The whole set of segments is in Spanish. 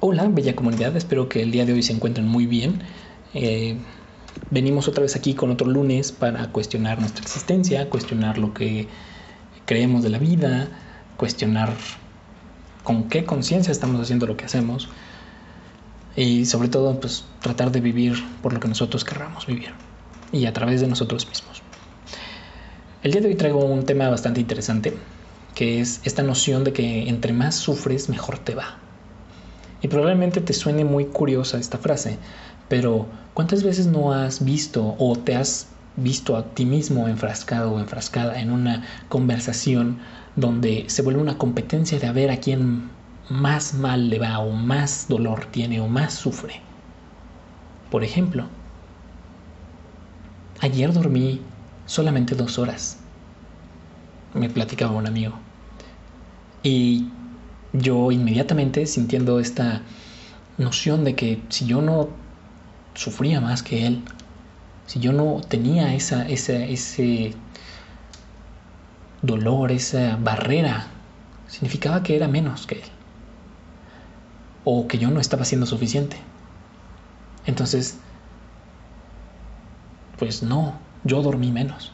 Hola, bella comunidad, espero que el día de hoy se encuentren muy bien. Eh, venimos otra vez aquí con otro lunes para cuestionar nuestra existencia, cuestionar lo que creemos de la vida, cuestionar con qué conciencia estamos haciendo lo que hacemos y sobre todo pues tratar de vivir por lo que nosotros querramos vivir y a través de nosotros mismos. El día de hoy traigo un tema bastante interesante que es esta noción de que entre más sufres mejor te va. Y probablemente te suene muy curiosa esta frase, pero ¿cuántas veces no has visto o te has visto a ti mismo enfrascado o enfrascada en una conversación donde se vuelve una competencia de a ver a quién más mal le va o más dolor tiene o más sufre? Por ejemplo, ayer dormí solamente dos horas, me platicaba un amigo. Y yo inmediatamente sintiendo esta noción de que si yo no sufría más que él, si yo no tenía esa, ese dolor, esa barrera, significaba que era menos que él. O que yo no estaba siendo suficiente. Entonces, pues no, yo dormí menos.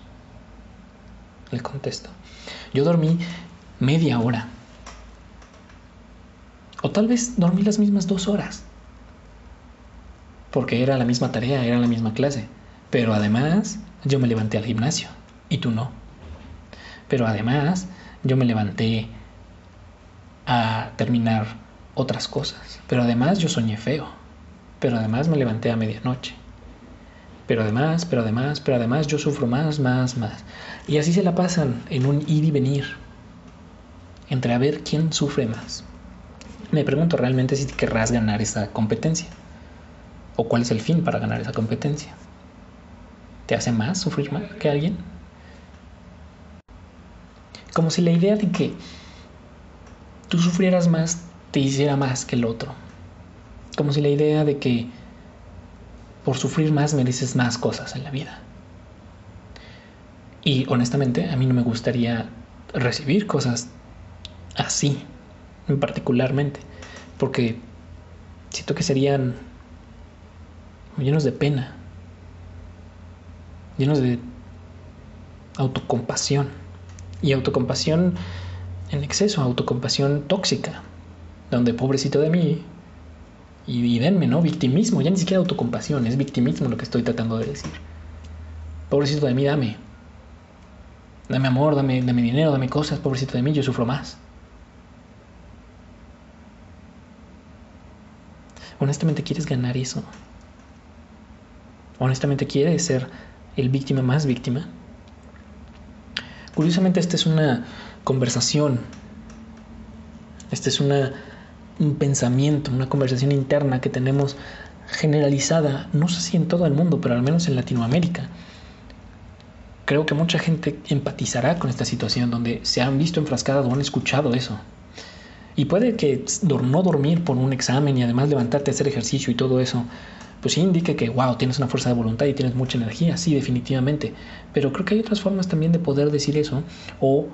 El contexto. Yo dormí media hora o tal vez dormí las mismas dos horas. Porque era la misma tarea, era la misma clase. Pero además yo me levanté al gimnasio y tú no. Pero además yo me levanté a terminar otras cosas. Pero además yo soñé feo. Pero además me levanté a medianoche. Pero además, pero además, pero además yo sufro más, más, más. Y así se la pasan en un ir y venir. Entre a ver quién sufre más me pregunto realmente si querrás ganar esa competencia. ¿O cuál es el fin para ganar esa competencia? ¿Te hace más sufrir más que alguien? Como si la idea de que tú sufrieras más te hiciera más que el otro. Como si la idea de que por sufrir más mereces más cosas en la vida. Y honestamente a mí no me gustaría recibir cosas así particularmente, porque siento que serían llenos de pena, llenos de autocompasión y autocompasión en exceso, autocompasión tóxica, donde pobrecito de mí y, denme, ¿no? Victimismo, ya ni siquiera autocompasión, es victimismo lo que estoy tratando de decir. Pobrecito de mí, dame. Dame amor, dame, dame dinero, dame cosas, pobrecito de mí, yo sufro más. Honestamente quieres ganar eso. Honestamente quieres ser el víctima más víctima. Curiosamente esta es una conversación. Esta es un pensamiento, una conversación interna que tenemos generalizada, no sé si en todo el mundo, pero al menos en Latinoamérica. Creo que mucha gente empatizará con esta situación donde se han visto enfrascadas o han escuchado eso. Y puede que no dormir por un examen y además levantarte a hacer ejercicio y todo eso, pues sí indique que, wow, tienes una fuerza de voluntad y tienes mucha energía, sí, definitivamente. Pero creo que hay otras formas también de poder decir eso. O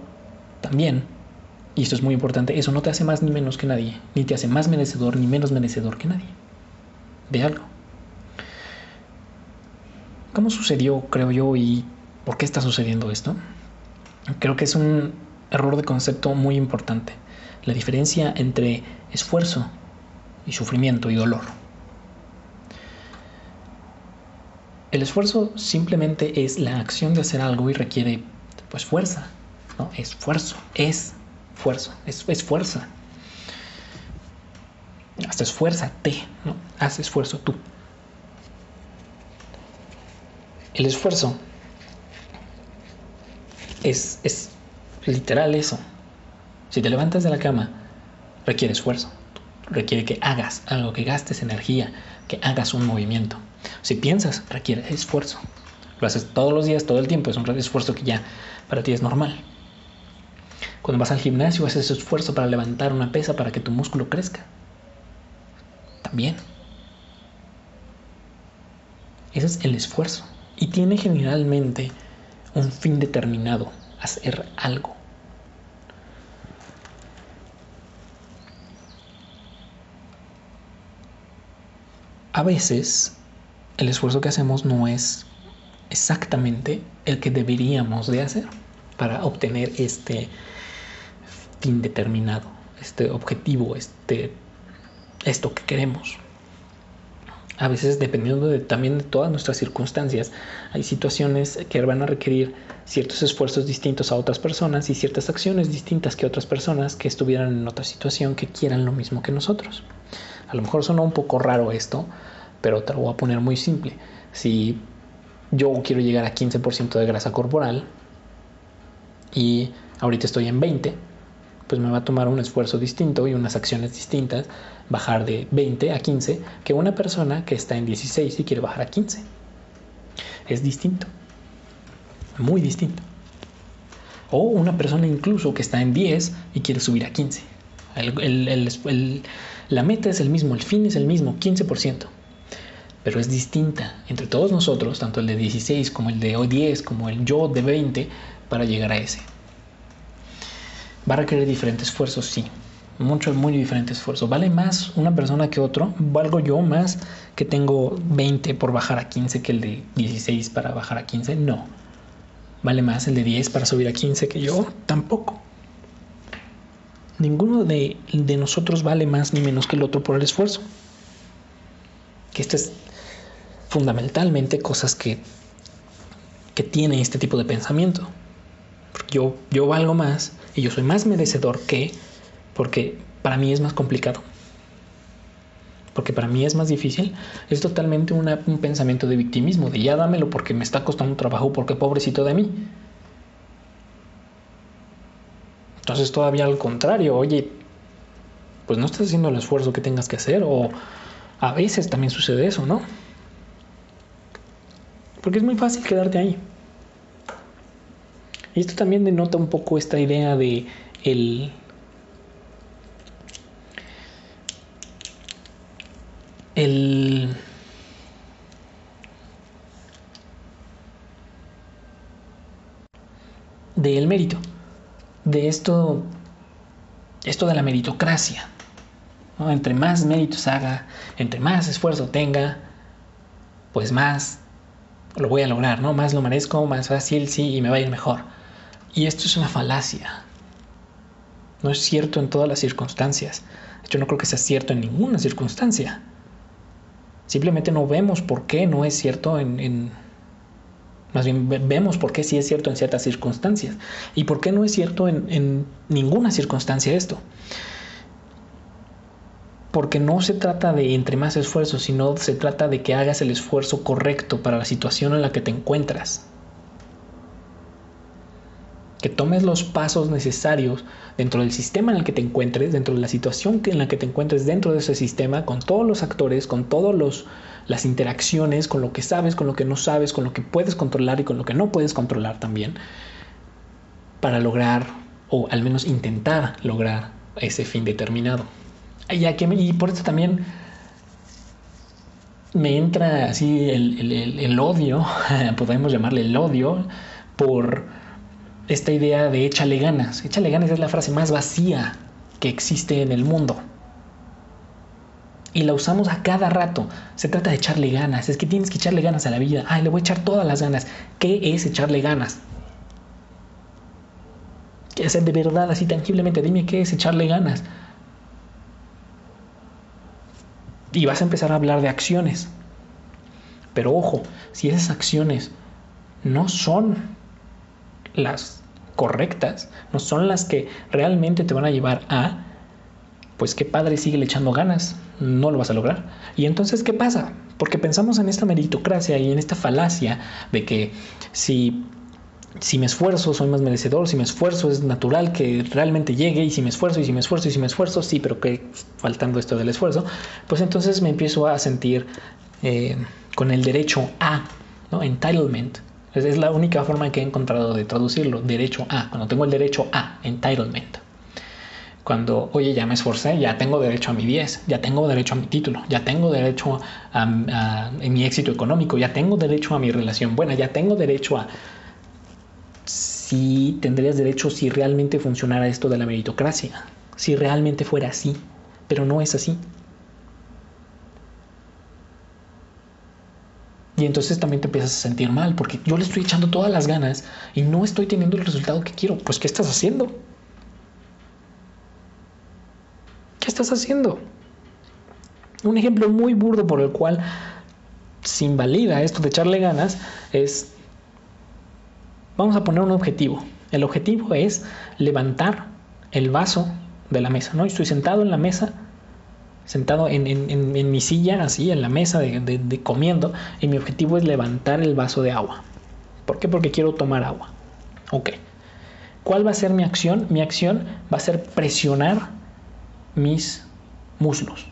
también, y esto es muy importante, eso no te hace más ni menos que nadie, ni te hace más merecedor ni menos merecedor que nadie. De algo. ¿Cómo sucedió, creo yo, y por qué está sucediendo esto? Creo que es un error de concepto muy importante la diferencia entre esfuerzo y sufrimiento y dolor. El esfuerzo simplemente es la acción de hacer algo y requiere pues fuerza, ¿no? Esfuerzo, es fuerza, es, es fuerza. Hasta esfuérzate, ¿no? Haz esfuerzo tú. El esfuerzo es, es literal eso, si te levantas de la cama, requiere esfuerzo, requiere que hagas algo, que gastes energía, que hagas un movimiento. Si piensas, requiere esfuerzo. Lo haces todos los días, todo el tiempo, es un esfuerzo que ya para ti es normal. Cuando vas al gimnasio, haces esfuerzo para levantar una pesa para que tu músculo crezca. También. Ese es el esfuerzo. Y tiene generalmente un fin determinado, hacer algo. A veces el esfuerzo que hacemos no es exactamente el que deberíamos de hacer para obtener este fin determinado, este objetivo, este, esto que queremos. A veces dependiendo de, también de todas nuestras circunstancias, hay situaciones que van a requerir ciertos esfuerzos distintos a otras personas y ciertas acciones distintas que otras personas que estuvieran en otra situación que quieran lo mismo que nosotros. A lo mejor suena un poco raro esto, pero te lo voy a poner muy simple. Si yo quiero llegar a 15% de grasa corporal y ahorita estoy en 20, pues me va a tomar un esfuerzo distinto y unas acciones distintas bajar de 20 a 15 que una persona que está en 16 y quiere bajar a 15. Es distinto, muy distinto. O una persona incluso que está en 10 y quiere subir a 15. La meta es el mismo, el fin es el mismo, 15% pero es distinta entre todos nosotros, tanto el de 16 como el de 10, como el yo de 20, para llegar a ese. Va a requerir diferentes esfuerzos, sí, mucho, muy diferente esfuerzo. ¿Vale más una persona que otro? ¿Valgo yo más que tengo 20 por bajar a 15 que el de 16 para bajar a 15? No. ¿Vale más el de 10 para subir a 15 que yo? Tampoco. Ninguno de, de nosotros vale más ni menos que el otro por el esfuerzo. Que esto es fundamentalmente cosas que, que tiene este tipo de pensamiento. Yo, yo valgo más y yo soy más merecedor que, porque para mí es más complicado. Porque para mí es más difícil. Es totalmente un pensamiento de victimismo, de ya dámelo porque me está costando un trabajo, porque pobrecito de mí. Entonces todavía al contrario, oye, pues no estás haciendo el esfuerzo que tengas que hacer o a veces también sucede eso, ¿no? Porque es muy fácil quedarte ahí. Y esto también denota un poco esta idea de el el del mérito, de esto, esto de la meritocracia. Entre más méritos haga, entre más esfuerzo tenga, pues más lo voy a lograr, ¿no? Más lo merezco, más fácil, sí, y me va a ir mejor. Y esto es una falacia. No es cierto en todas las circunstancias. Yo no creo que sea cierto en ninguna circunstancia. Simplemente no vemos por qué no es cierto en, más bien vemos por qué sí es cierto en ciertas circunstancias y por qué no es cierto en, ninguna circunstancia esto porque no se trata de entre más esfuerzo, sino se trata de que hagas el esfuerzo correcto para la situación en la que te encuentras. Que tomes los pasos necesarios dentro del sistema en el que te encuentres, dentro de la situación en la que te encuentres dentro de ese sistema, con todos los actores, con todas las interacciones, con lo que sabes, con lo que no sabes, con lo que puedes controlar y con lo que no puedes controlar también, para lograr, o al menos intentar lograr ese fin determinado y por eso también me entra así el, odio, podemos llamarle el odio, por esta idea de échale ganas. Échale ganas es la frase más vacía que existe en el mundo. Y la usamos a cada rato. Se trata de echarle ganas. Es que tienes que echarle ganas a la vida. Ay, le voy a echar todas las ganas. ¿Qué es echarle ganas? ¿Qué es de verdad, así tangiblemente? Dime qué es echarle ganas. Y vas a empezar a hablar de acciones. Pero ojo, si esas acciones no son las correctas, no son las que realmente te van a llevar a, pues qué padre, sigue echando ganas, no lo vas a lograr. Y entonces, ¿qué pasa? Porque pensamos en esta meritocracia y en esta falacia de que si si me esfuerzo soy más merecedor, si me esfuerzo es natural que realmente llegue y si me esfuerzo y si me esfuerzo y si me esfuerzo, sí, pero que faltando esto del esfuerzo, pues entonces me empiezo a sentir eh, con el derecho a, ¿no? Entitlement. Es, es la única forma que he encontrado de traducirlo, derecho a, cuando tengo el derecho a, entitlement. Cuando, oye, ya me esforcé, ya tengo derecho a mi 10, ya tengo derecho a mi título, ya tengo derecho a, mi éxito económico, ya tengo derecho a mi relación buena, ya tengo derecho a si tendrías derecho si realmente funcionara esto de la meritocracia, si realmente fuera así, pero no es así. Y entonces también te empiezas a sentir mal porque yo le estoy echando todas las ganas y no estoy teniendo el resultado que quiero. Pues, ¿qué estás haciendo? ¿Qué estás haciendo? Un ejemplo muy burdo por el cual se invalida esto de echarle ganas es, vamos a poner un objetivo. El objetivo es levantar el vaso de la mesa, ¿no? Estoy sentado en la mesa, sentado en, mi silla, así, en la mesa de, comiendo, y mi objetivo es levantar el vaso de agua. ¿Por qué? Porque quiero tomar agua. Ok. ¿Cuál va a ser mi acción? Mi acción va a ser presionar mis muslos.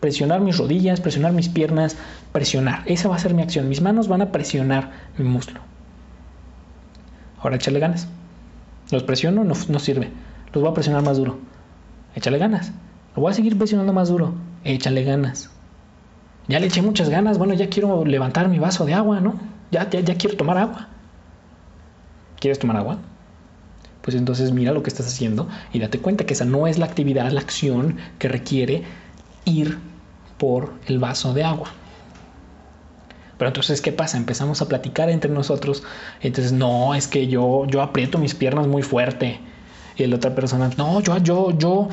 Presionar mis rodillas, presionar mis piernas, presionar. Esa va a ser mi acción. Mis manos van a presionar mi muslo. Ahora échale ganas. Los presiono, no, no sirve. Los voy a presionar más duro. Échale ganas. Lo voy a seguir presionando más duro. Échale ganas. Ya le eché muchas ganas. Bueno, ya quiero levantar mi vaso de agua, ¿no? Ya, ya, ya quiero tomar agua. ¿Quieres tomar agua? Pues entonces mira lo que estás haciendo y date cuenta que esa no es la actividad, la acción que requiere ir por el vaso de agua. Pero entonces, ¿qué pasa? Empezamos a platicar entre nosotros. Entonces, no, es que yo, yo aprieto mis piernas muy fuerte. Y la otra persona, no, yo, yo, yo,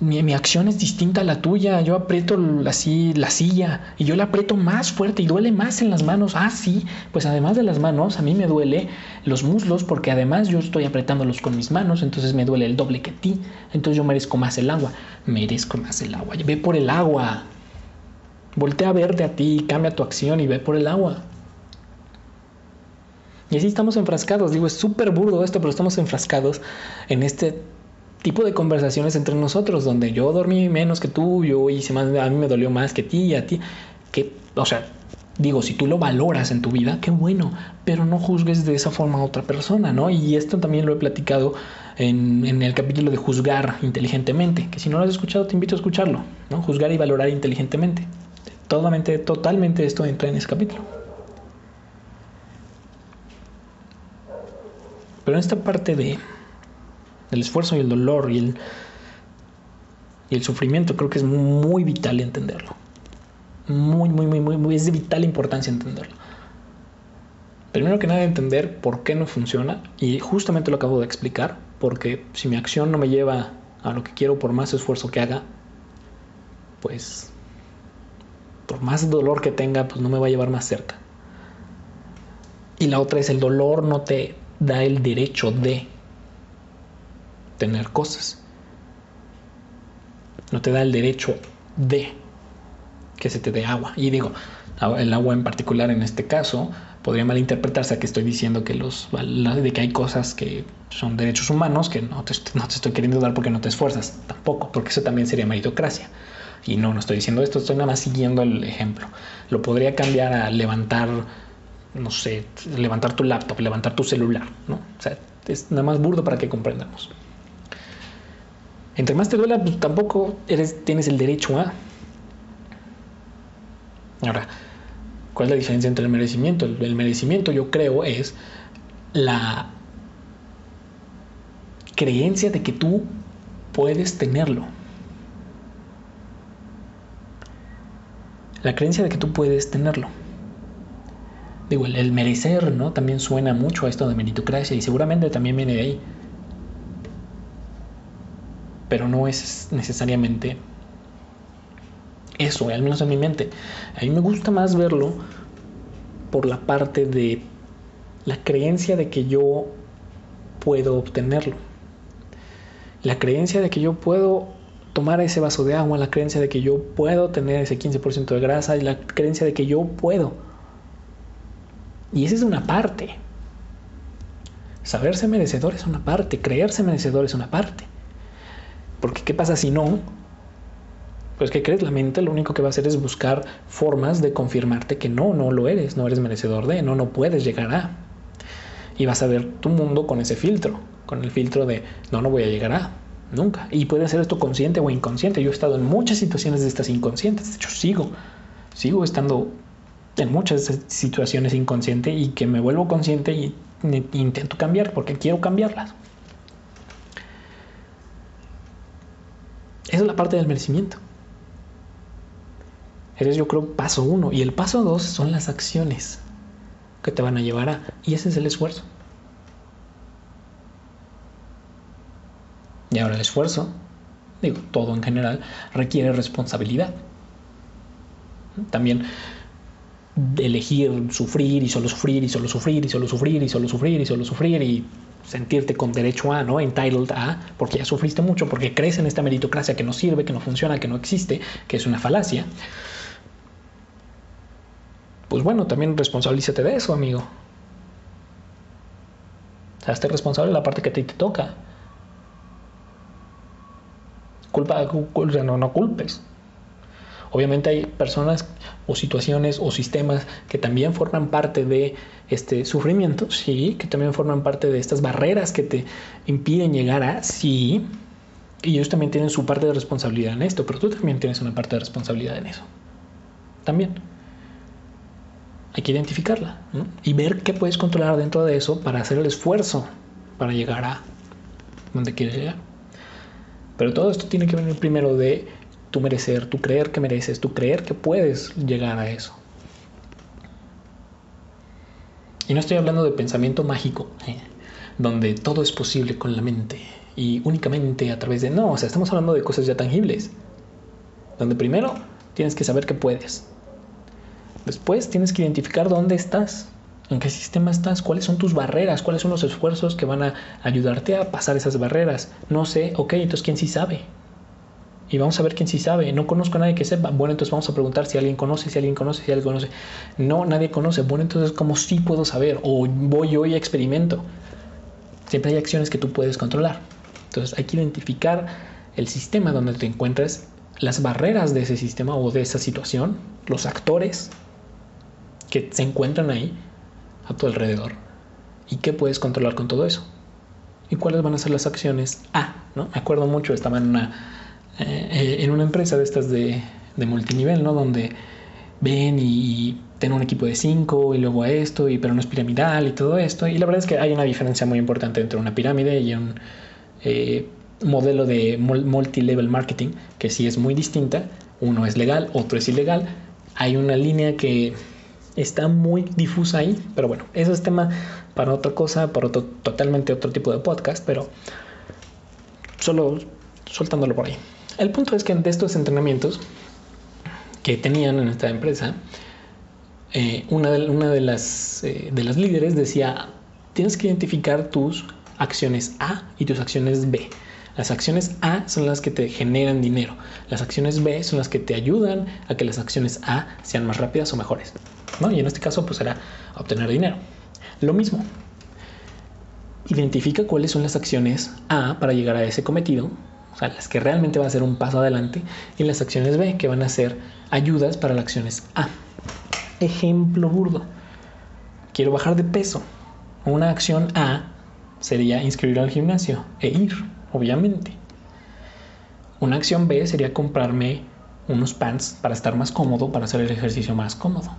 mi, acción es distinta a la tuya. Yo aprieto así la silla y yo la aprieto más fuerte y duele más en las manos. Ah, sí, pues además de las manos, a mí me duele los muslos porque además yo estoy apretándolos con mis manos, entonces me duele el doble que a ti. Entonces yo merezco más el agua. Merezco más el agua. Ve por el agua. Voltea a verte a ti, cambia tu acción y ve por el agua. Y así estamos enfrascados. Digo, es súper burdo esto, pero estamos enfrascados en este tipo de conversaciones entre nosotros, donde yo dormí menos que tú, yo hice más, a mí me dolió más que ti y a ti. Que, o sea, digo, si tú lo valoras en tu vida, qué bueno, pero no juzgues de esa forma a otra persona, ¿no? Y esto también lo he platicado en, en, el capítulo de juzgar inteligentemente, que si no lo has escuchado, te invito a escucharlo, ¿no? Juzgar y valorar inteligentemente. Totalmente, totalmente esto entra en ese capítulo. Pero en esta parte de el esfuerzo y el dolor y el, y el sufrimiento creo que es muy vital entenderlo. Muy, muy, muy, muy, muy, es de vital importancia entenderlo. Primero que nada entender por qué no funciona y justamente lo acabo de explicar, porque si mi acción no me lleva a lo que quiero por más esfuerzo que haga, pues por más dolor que tenga, pues no me va a llevar más cerca. Y la otra es el dolor no te da el derecho de tener cosas. No te da el derecho de que se te dé agua. Y digo, el agua en particular en este caso podría malinterpretarse a que estoy diciendo que los de que hay cosas que son derechos humanos que no te, no te estoy queriendo dar porque no te esfuerzas. Tampoco, porque eso también sería meritocracia. Y no, no estoy diciendo esto, estoy nada más siguiendo el ejemplo. Lo podría cambiar a levantar, no sé, levantar tu laptop, levantar tu celular, ¿no? O sea, es nada más burdo para que comprendamos. Entre más te duela, pues tampoco eres, tienes el derecho a. Ahora, ¿cuál es la diferencia entre el merecimiento? el merecimiento, yo creo, es la creencia de que tú puedes tenerlo. la creencia de que tú puedes tenerlo. Digo, el, merecer, ¿no? También suena mucho a esto de meritocracia y seguramente también viene de ahí. Pero no es necesariamente eso, al menos en mi mente. A mí me gusta más verlo por la parte de la creencia de que yo puedo obtenerlo. La creencia de que yo puedo tomar ese vaso de agua, la creencia de que yo puedo tener ese 15% de grasa y la creencia de que yo puedo. Y esa es una parte. Saberse merecedor es una parte, creerse merecedor es una parte. Porque ¿qué pasa si no? Pues que crees, la mente lo único que va a hacer es buscar formas de confirmarte que no, no lo eres, no eres merecedor de, no, no puedes llegar a. Y vas a ver tu mundo con ese filtro, con el filtro de no, no voy a llegar a. Nunca. Y puede ser esto consciente o inconsciente. Yo he estado en muchas situaciones de estas inconscientes. De hecho, sigo. Sigo estando en muchas situaciones inconscientes y que me vuelvo consciente y intento cambiar porque quiero cambiarlas. Esa es la parte del merecimiento. Ese es yo creo paso uno. Y el paso dos son las acciones que te van a llevar a... Y ese es el esfuerzo. Y ahora el esfuerzo, digo, todo en general, requiere responsabilidad. También elegir sufrir y solo sufrir y solo sufrir y solo sufrir y solo sufrir y solo sufrir y sentirte con derecho a, ¿no? Entitled a, porque ya sufriste mucho, porque crees en esta meritocracia que no sirve, que no funciona, que no existe, que es una falacia. Pues bueno, también responsabilízate de eso, amigo. O sea, esté responsable de la parte que a ti te toca. Culpa, no, no culpes. Obviamente hay personas o situaciones o sistemas que también forman parte de este sufrimiento, sí, que también forman parte de estas barreras que te impiden llegar a sí, y ellos también tienen su parte de responsabilidad en esto, pero tú también tienes una parte de responsabilidad en eso. También. Hay que identificarla y ver qué puedes controlar dentro de eso para hacer el esfuerzo para llegar a donde quieres llegar. Pero todo esto tiene que venir primero de tu merecer, tu creer que mereces, tu creer que puedes llegar a eso. Y no estoy hablando de pensamiento mágico, ¿eh? donde todo es posible con la mente y únicamente a través de... No, o sea, estamos hablando de cosas ya tangibles, donde primero tienes que saber que puedes. Después tienes que identificar dónde estás, en qué sistema estás, cuáles son tus barreras, cuáles son los esfuerzos que van a ayudarte a pasar esas barreras. No sé, ok, entonces ¿quién sí sabe? Y vamos a ver quién sí sabe. No conozco a nadie que sepa. Bueno, entonces vamos a preguntar si alguien conoce, si alguien conoce, si alguien conoce. No, nadie conoce. Bueno, entonces, ¿cómo sí puedo saber? O voy yo y experimento. Siempre hay acciones que tú puedes controlar. Entonces, hay que identificar el sistema donde te encuentres, las barreras de ese sistema o de esa situación, los actores que se encuentran ahí a tu alrededor y qué puedes controlar con todo eso. ¿Y cuáles van a ser las acciones? Ah, ¿no? Me acuerdo mucho, estaba en una eh, en una empresa de estas de, multinivel, ¿no? Donde ven y, tienen un equipo de cinco y luego a esto, y, pero no es piramidal y todo esto. Y la verdad es que hay una diferencia muy importante entre una pirámide y un eh, modelo de multilevel marketing, que sí es muy distinta. Uno es legal, otro es ilegal. Hay una línea que está muy difusa ahí, pero bueno, eso es tema para otra cosa, para otro, totalmente otro tipo de podcast, pero solo soltándolo por ahí. El punto es que de estos entrenamientos que tenían en esta empresa, eh, una, eh, de las líderes decía, tienes que identificar tus acciones A y tus acciones B. Las acciones A son las que te generan dinero. Las acciones B son las que te ayudan a que las acciones A sean más rápidas o mejores. Y en este caso, pues era obtener dinero. Lo mismo. Identifica cuáles son las acciones A para llegar a ese cometido o sea, las que realmente van a ser un paso adelante, y las acciones B, que van a ser ayudas para las acciones A. Ejemplo burdo. Quiero bajar de peso. Una acción A sería inscribir al gimnasio e ir, obviamente. Una acción B sería comprarme unos pants para estar más cómodo, para hacer el ejercicio más cómodo.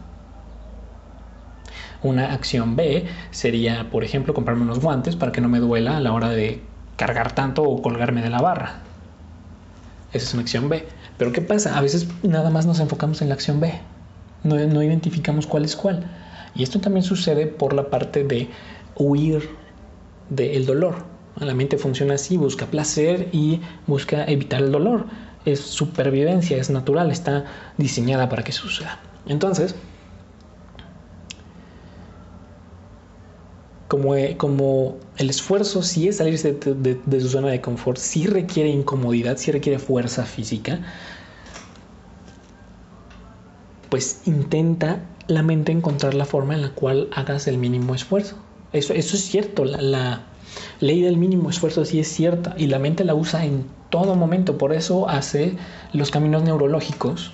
Una acción B sería, por ejemplo, comprarme unos guantes para que no me duela a la hora de cargar tanto o colgarme de la barra. Esa es una acción B. Pero ¿qué pasa? A veces nada más nos enfocamos en la acción B. No, no identificamos cuál es cuál. Y esto también sucede por la parte de huir del dolor. La mente funciona así, busca placer y busca evitar el dolor. Es supervivencia, es natural, está diseñada para que suceda. Entonces, como, eh, como el esfuerzo sí es salirse de, su zona de confort, sí requiere incomodidad, sí requiere fuerza física, pues intenta la mente encontrar la forma en la cual hagas el mínimo esfuerzo. Eso, eso es cierto, la, la ley del mínimo esfuerzo sí es cierta y la mente la usa en todo momento, por eso hace los caminos neurológicos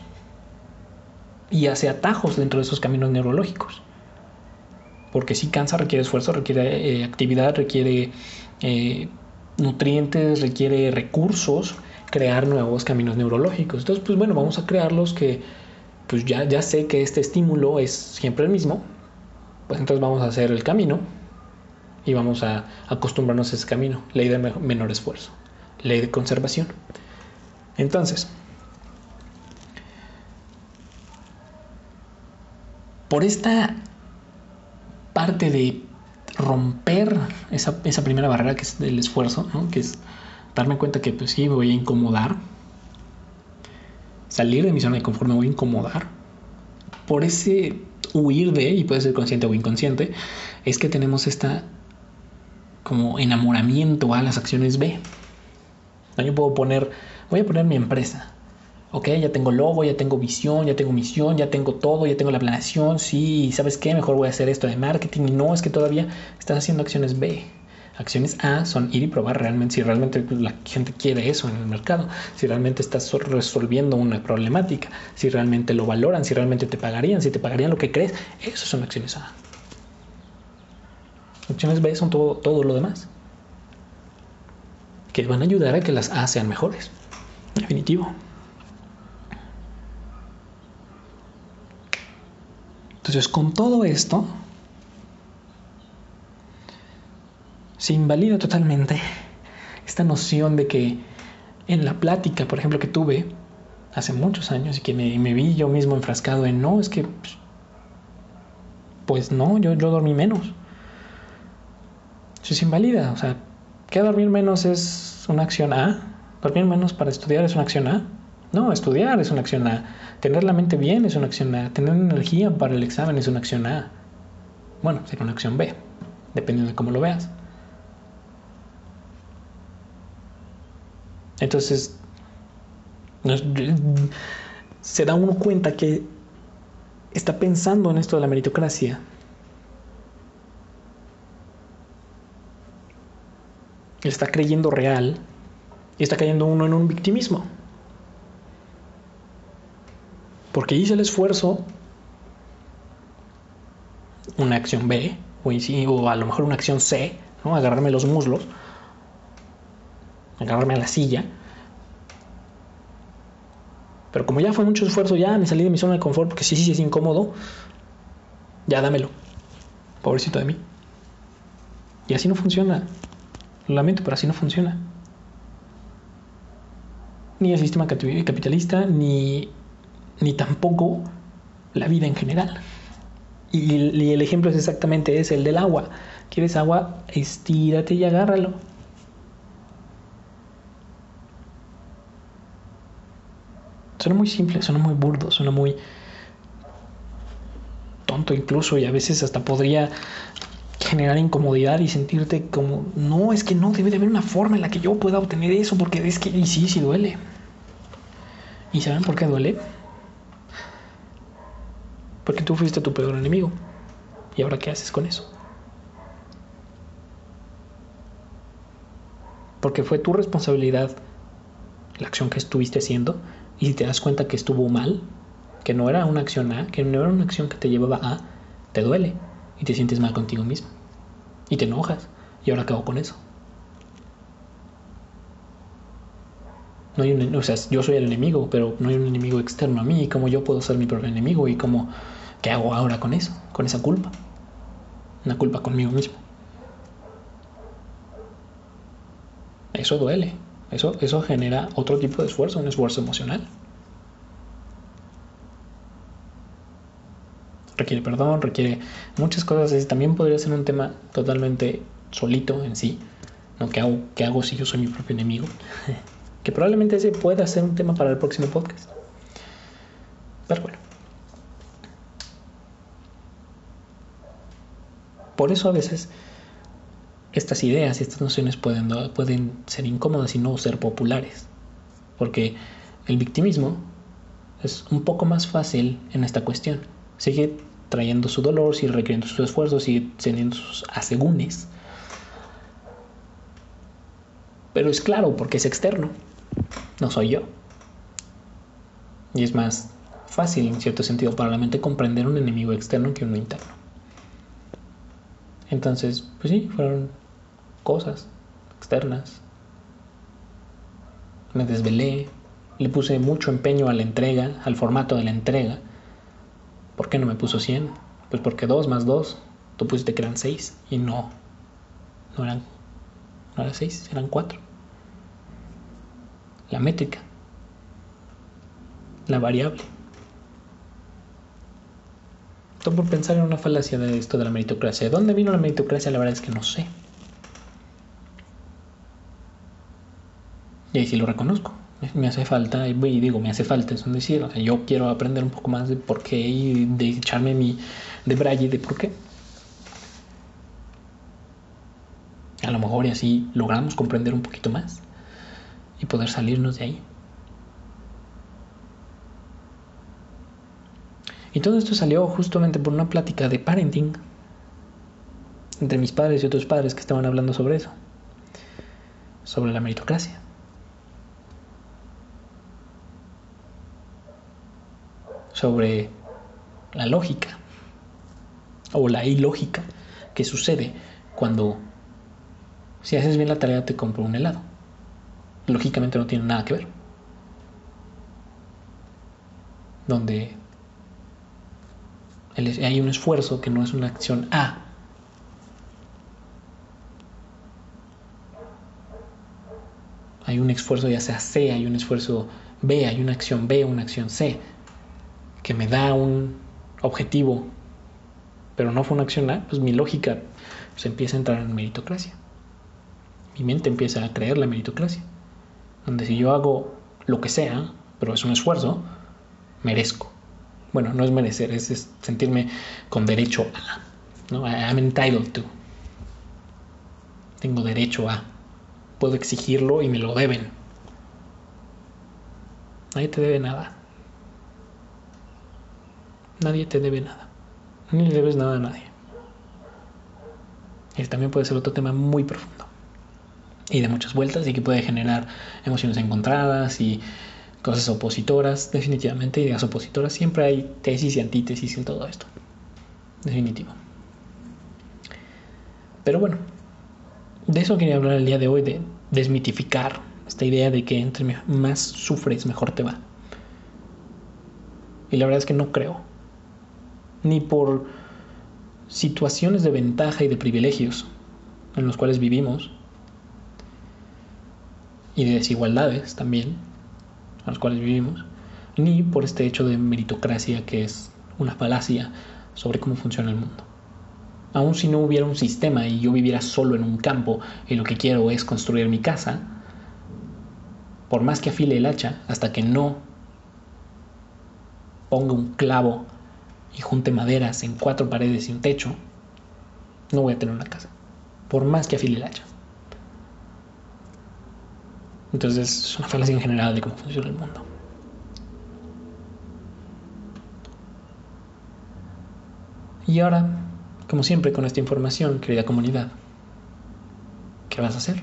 y hace atajos dentro de esos caminos neurológicos porque si cansa, requiere esfuerzo, requiere eh, actividad, requiere eh, nutrientes, requiere recursos, crear nuevos caminos neurológicos. Entonces, pues bueno, vamos a crearlos que, pues ya, ya sé que este estímulo es siempre el mismo, pues entonces vamos a hacer el camino y vamos a acostumbrarnos a ese camino. Ley de menor esfuerzo, ley de conservación. Entonces, por esta parte de romper esa, esa primera barrera que es el esfuerzo, ¿no? que es darme cuenta que pues sí, me voy a incomodar, salir de mi zona de confort, me voy a incomodar, por ese huir de, y puede ser consciente o inconsciente, es que tenemos esta como enamoramiento a las acciones B. Yo puedo poner, voy a poner mi empresa. Ok, ya tengo logo, ya tengo visión, ya tengo misión, ya tengo todo, ya tengo la planeación. Sí, ¿sabes qué? Mejor voy a hacer esto de marketing. Y no, es que todavía estás haciendo acciones B. Acciones A son ir y probar realmente si realmente la gente quiere eso en el mercado, si realmente estás resolviendo una problemática, si realmente lo valoran, si realmente te pagarían, si te pagarían lo que crees. Esas son acciones A. Acciones B son todo, todo lo demás. Que van a ayudar a que las A sean mejores. Definitivo. Entonces, con todo esto, se invalida totalmente esta noción de que en la plática, por ejemplo, que tuve hace muchos años y que me, vi yo mismo enfrascado en, no, es que, pues, pues no, yo, yo dormí menos. Eso se invalida, o sea, ¿qué dormir menos es una acción A? ¿Dormir menos para estudiar es una acción A? No, estudiar es una acción A. Tener la mente bien es una acción A. Tener energía para el examen es una acción A. Bueno, sería una acción B, dependiendo de cómo lo veas. Entonces, se da uno cuenta que está pensando en esto de la meritocracia. está creyendo real y está cayendo uno en un victimismo. Porque hice el esfuerzo, una acción B, o, a lo mejor una acción C, ¿no? agarrarme los muslos, agarrarme a la silla. Pero como ya fue mucho esfuerzo, ya me salí de mi zona de confort porque sí, sí, es incómodo. Ya dámelo. Pobrecito de mí. Y así no funciona. Lo lamento, pero así no funciona. Ni el sistema capitalista, ni, ni tampoco la vida en general. Y, el ejemplo es exactamente ese, el del agua. ¿Quieres agua? Estírate y agárralo. Suena muy simple, suena muy burdo, suena muy tonto incluso y a veces hasta podría generar incomodidad y sentirte como, no, es que no, debe de haber una forma en la que yo pueda obtener eso porque es que, sí, sí duele. ¿Y saben por qué duele? Porque tú fuiste tu peor enemigo. ¿Y ahora qué haces con eso? Porque fue tu responsabilidad la acción que estuviste haciendo y si te das cuenta que estuvo mal, que no era una acción A, que no era una acción que te llevaba a, te duele y te sientes mal contigo mismo. Y te enojas. Y ahora acabo con eso. No hay un, o sea, yo soy el enemigo, pero no hay un enemigo externo a mí. ¿Y cómo yo puedo ser mi propio enemigo? ¿Y cómo, qué hago ahora con eso? Con esa culpa. Una culpa conmigo mismo. Eso duele. Eso, eso genera otro tipo de esfuerzo, un esfuerzo emocional. Requiere perdón, requiere muchas cosas. También podría ser un tema totalmente solito en sí. ¿no? ¿Qué, hago, ¿Qué hago si yo soy mi propio enemigo? que probablemente ese pueda ser un tema para el próximo podcast. Pero bueno. Por eso a veces estas ideas y estas nociones pueden, ser incómodas y no ser populares. Porque el victimismo es un poco más fácil en esta cuestión. Sigue trayendo su dolor, sigue requiriendo sus esfuerzos, sigue teniendo sus asegúnes. Pero es claro porque es externo, no soy yo. Y es más fácil en cierto sentido para la mente comprender un enemigo externo que uno interno. Entonces, pues sí, fueron cosas externas. Me desvelé, le puse mucho empeño a la entrega, al formato de la entrega. ¿Por qué no me puso 100? Pues porque 2 más 2, tú pusiste que eran 6 y no, no eran, no eran 6, eran 4. La métrica, la variable. Por pensar en una falacia de esto de la meritocracia. ¿De dónde vino la meritocracia? La verdad es que no sé. Y ahí sí lo reconozco. Me hace falta, y digo, me hace falta, es un decir. O sea, yo quiero aprender un poco más de por qué y de echarme mi de braille de por qué. A lo mejor y así logramos comprender un poquito más y poder salirnos de ahí. Y todo esto salió justamente por una plática de parenting entre mis padres y otros padres que estaban hablando sobre eso, sobre la meritocracia. sobre la lógica o la ilógica que sucede cuando si haces bien la tarea te compro un helado. Lógicamente no tiene nada que ver. Donde hay un esfuerzo que no es una acción A. Hay un esfuerzo ya sea C, hay un esfuerzo B, hay una acción B, una acción C, que me da un objetivo, pero no fue una acción A, pues mi lógica se empieza a entrar en meritocracia. Mi mente empieza a creer la meritocracia. Donde si yo hago lo que sea, pero es un esfuerzo, merezco bueno, no es merecer, es, sentirme con derecho a. ¿no? I'm entitled to. Tengo derecho a. Puedo exigirlo y me lo deben. Nadie te debe nada. Nadie te debe nada. Ni le debes nada a nadie. Y también puede ser otro tema muy profundo. Y de muchas vueltas y que puede generar emociones encontradas y cosas opositoras, definitivamente, ideas opositoras, siempre hay tesis y antítesis en todo esto. Definitivo. Pero bueno, de eso quería hablar el día de hoy, de desmitificar esta idea de que entre más sufres, mejor te va. Y la verdad es que no creo. Ni por situaciones de ventaja y de privilegios en los cuales vivimos, y de desigualdades también, a los cuales vivimos, ni por este hecho de meritocracia que es una falacia sobre cómo funciona el mundo. Aun si no hubiera un sistema y yo viviera solo en un campo y lo que quiero es construir mi casa, por más que afile el hacha, hasta que no ponga un clavo y junte maderas en cuatro paredes y un techo, no voy a tener una casa. Por más que afile el hacha. Entonces es una falacia en general de cómo funciona el mundo. Y ahora, como siempre con esta información, querida comunidad, ¿qué vas a hacer?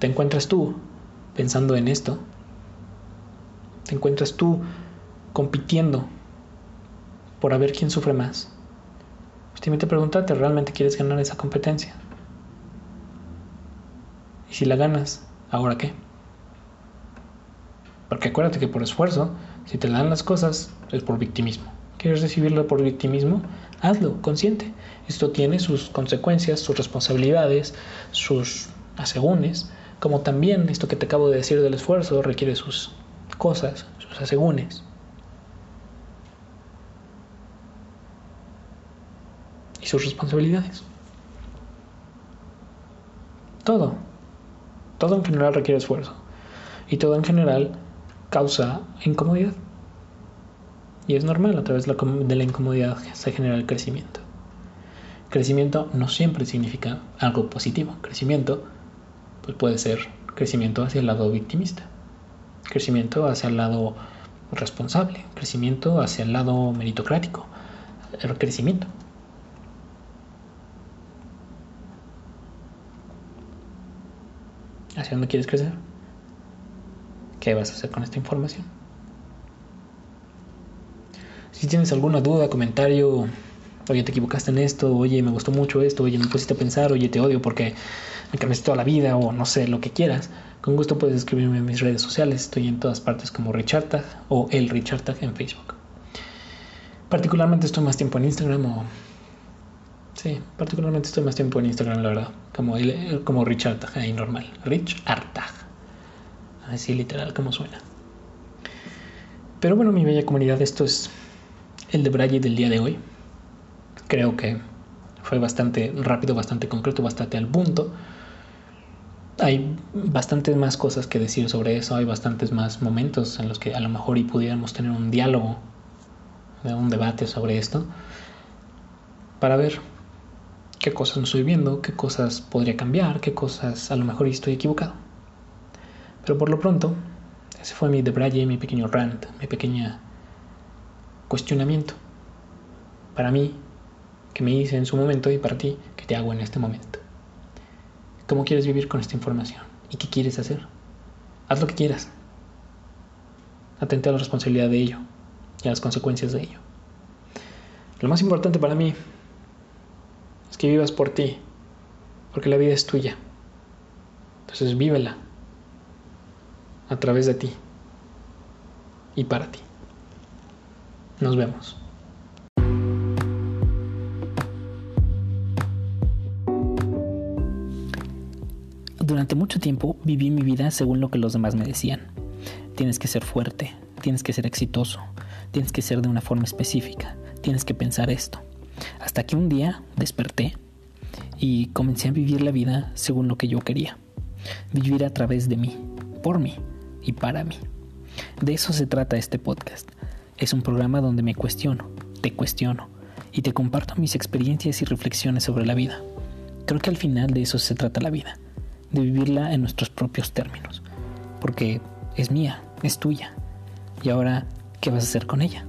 ¿Te encuentras tú pensando en esto? ¿Te encuentras tú compitiendo por a ver quién sufre más? Justamente pregúntate, ¿realmente quieres ganar esa competencia? Y si la ganas, ¿ahora qué? Porque acuérdate que por esfuerzo, si te dan las cosas, es por victimismo. ¿Quieres recibirlo por victimismo? Hazlo, consciente. Esto tiene sus consecuencias, sus responsabilidades, sus asegúnes, como también esto que te acabo de decir del esfuerzo requiere sus cosas, sus asegúnes. Y sus responsabilidades. Todo. Todo en general requiere esfuerzo. Y todo en general causa incomodidad. Y es normal, a través de la incomodidad se genera el crecimiento. Crecimiento no siempre significa algo positivo. Crecimiento pues puede ser crecimiento hacia el lado victimista, crecimiento hacia el lado responsable, crecimiento hacia el lado meritocrático, el crecimiento. ¿Hacia dónde quieres crecer? ¿Qué vas a hacer con esta información? Si tienes alguna duda, comentario, oye, te equivocaste en esto, oye, me gustó mucho esto, oye, me pusiste a pensar, oye, te odio porque me cambiaste toda la vida o no sé, lo que quieras, con gusto puedes escribirme en mis redes sociales. Estoy en todas partes como Richard o el Richard en Facebook. Particularmente estoy más tiempo en Instagram o... Sí, particularmente estoy más tiempo en Instagram, la verdad. Como, como Richard ahí normal. Rich Artag. Así literal como suena. Pero bueno, mi bella comunidad, esto es el de Braille del día de hoy. Creo que fue bastante rápido, bastante concreto, bastante al punto. Hay bastantes más cosas que decir sobre eso, hay bastantes más momentos en los que a lo mejor y pudiéramos tener un diálogo, un debate sobre esto, para ver qué cosas no estoy viendo, qué cosas podría cambiar, qué cosas a lo mejor estoy equivocado. Pero por lo pronto, ese fue mi debraye, mi pequeño rant, mi pequeña cuestionamiento. Para mí, que me hice en su momento y para ti, que te hago en este momento. ¿Cómo quieres vivir con esta información? ¿Y qué quieres hacer? Haz lo que quieras. Atente a la responsabilidad de ello y a las consecuencias de ello. Lo más importante para mí es que vivas por ti, porque la vida es tuya. Entonces vívela a través de ti y para ti. Nos vemos. Durante mucho tiempo viví mi vida según lo que los demás me decían. Tienes que ser fuerte, tienes que ser exitoso, tienes que ser de una forma específica, tienes que pensar esto. Hasta que un día desperté y comencé a vivir la vida según lo que yo quería. Vivir a través de mí, por mí y para mí. De eso se trata este podcast. Es un programa donde me cuestiono, te cuestiono y te comparto mis experiencias y reflexiones sobre la vida. Creo que al final de eso se trata la vida, de vivirla en nuestros propios términos, porque es mía, es tuya. Y ahora, ¿qué vas a hacer con ella?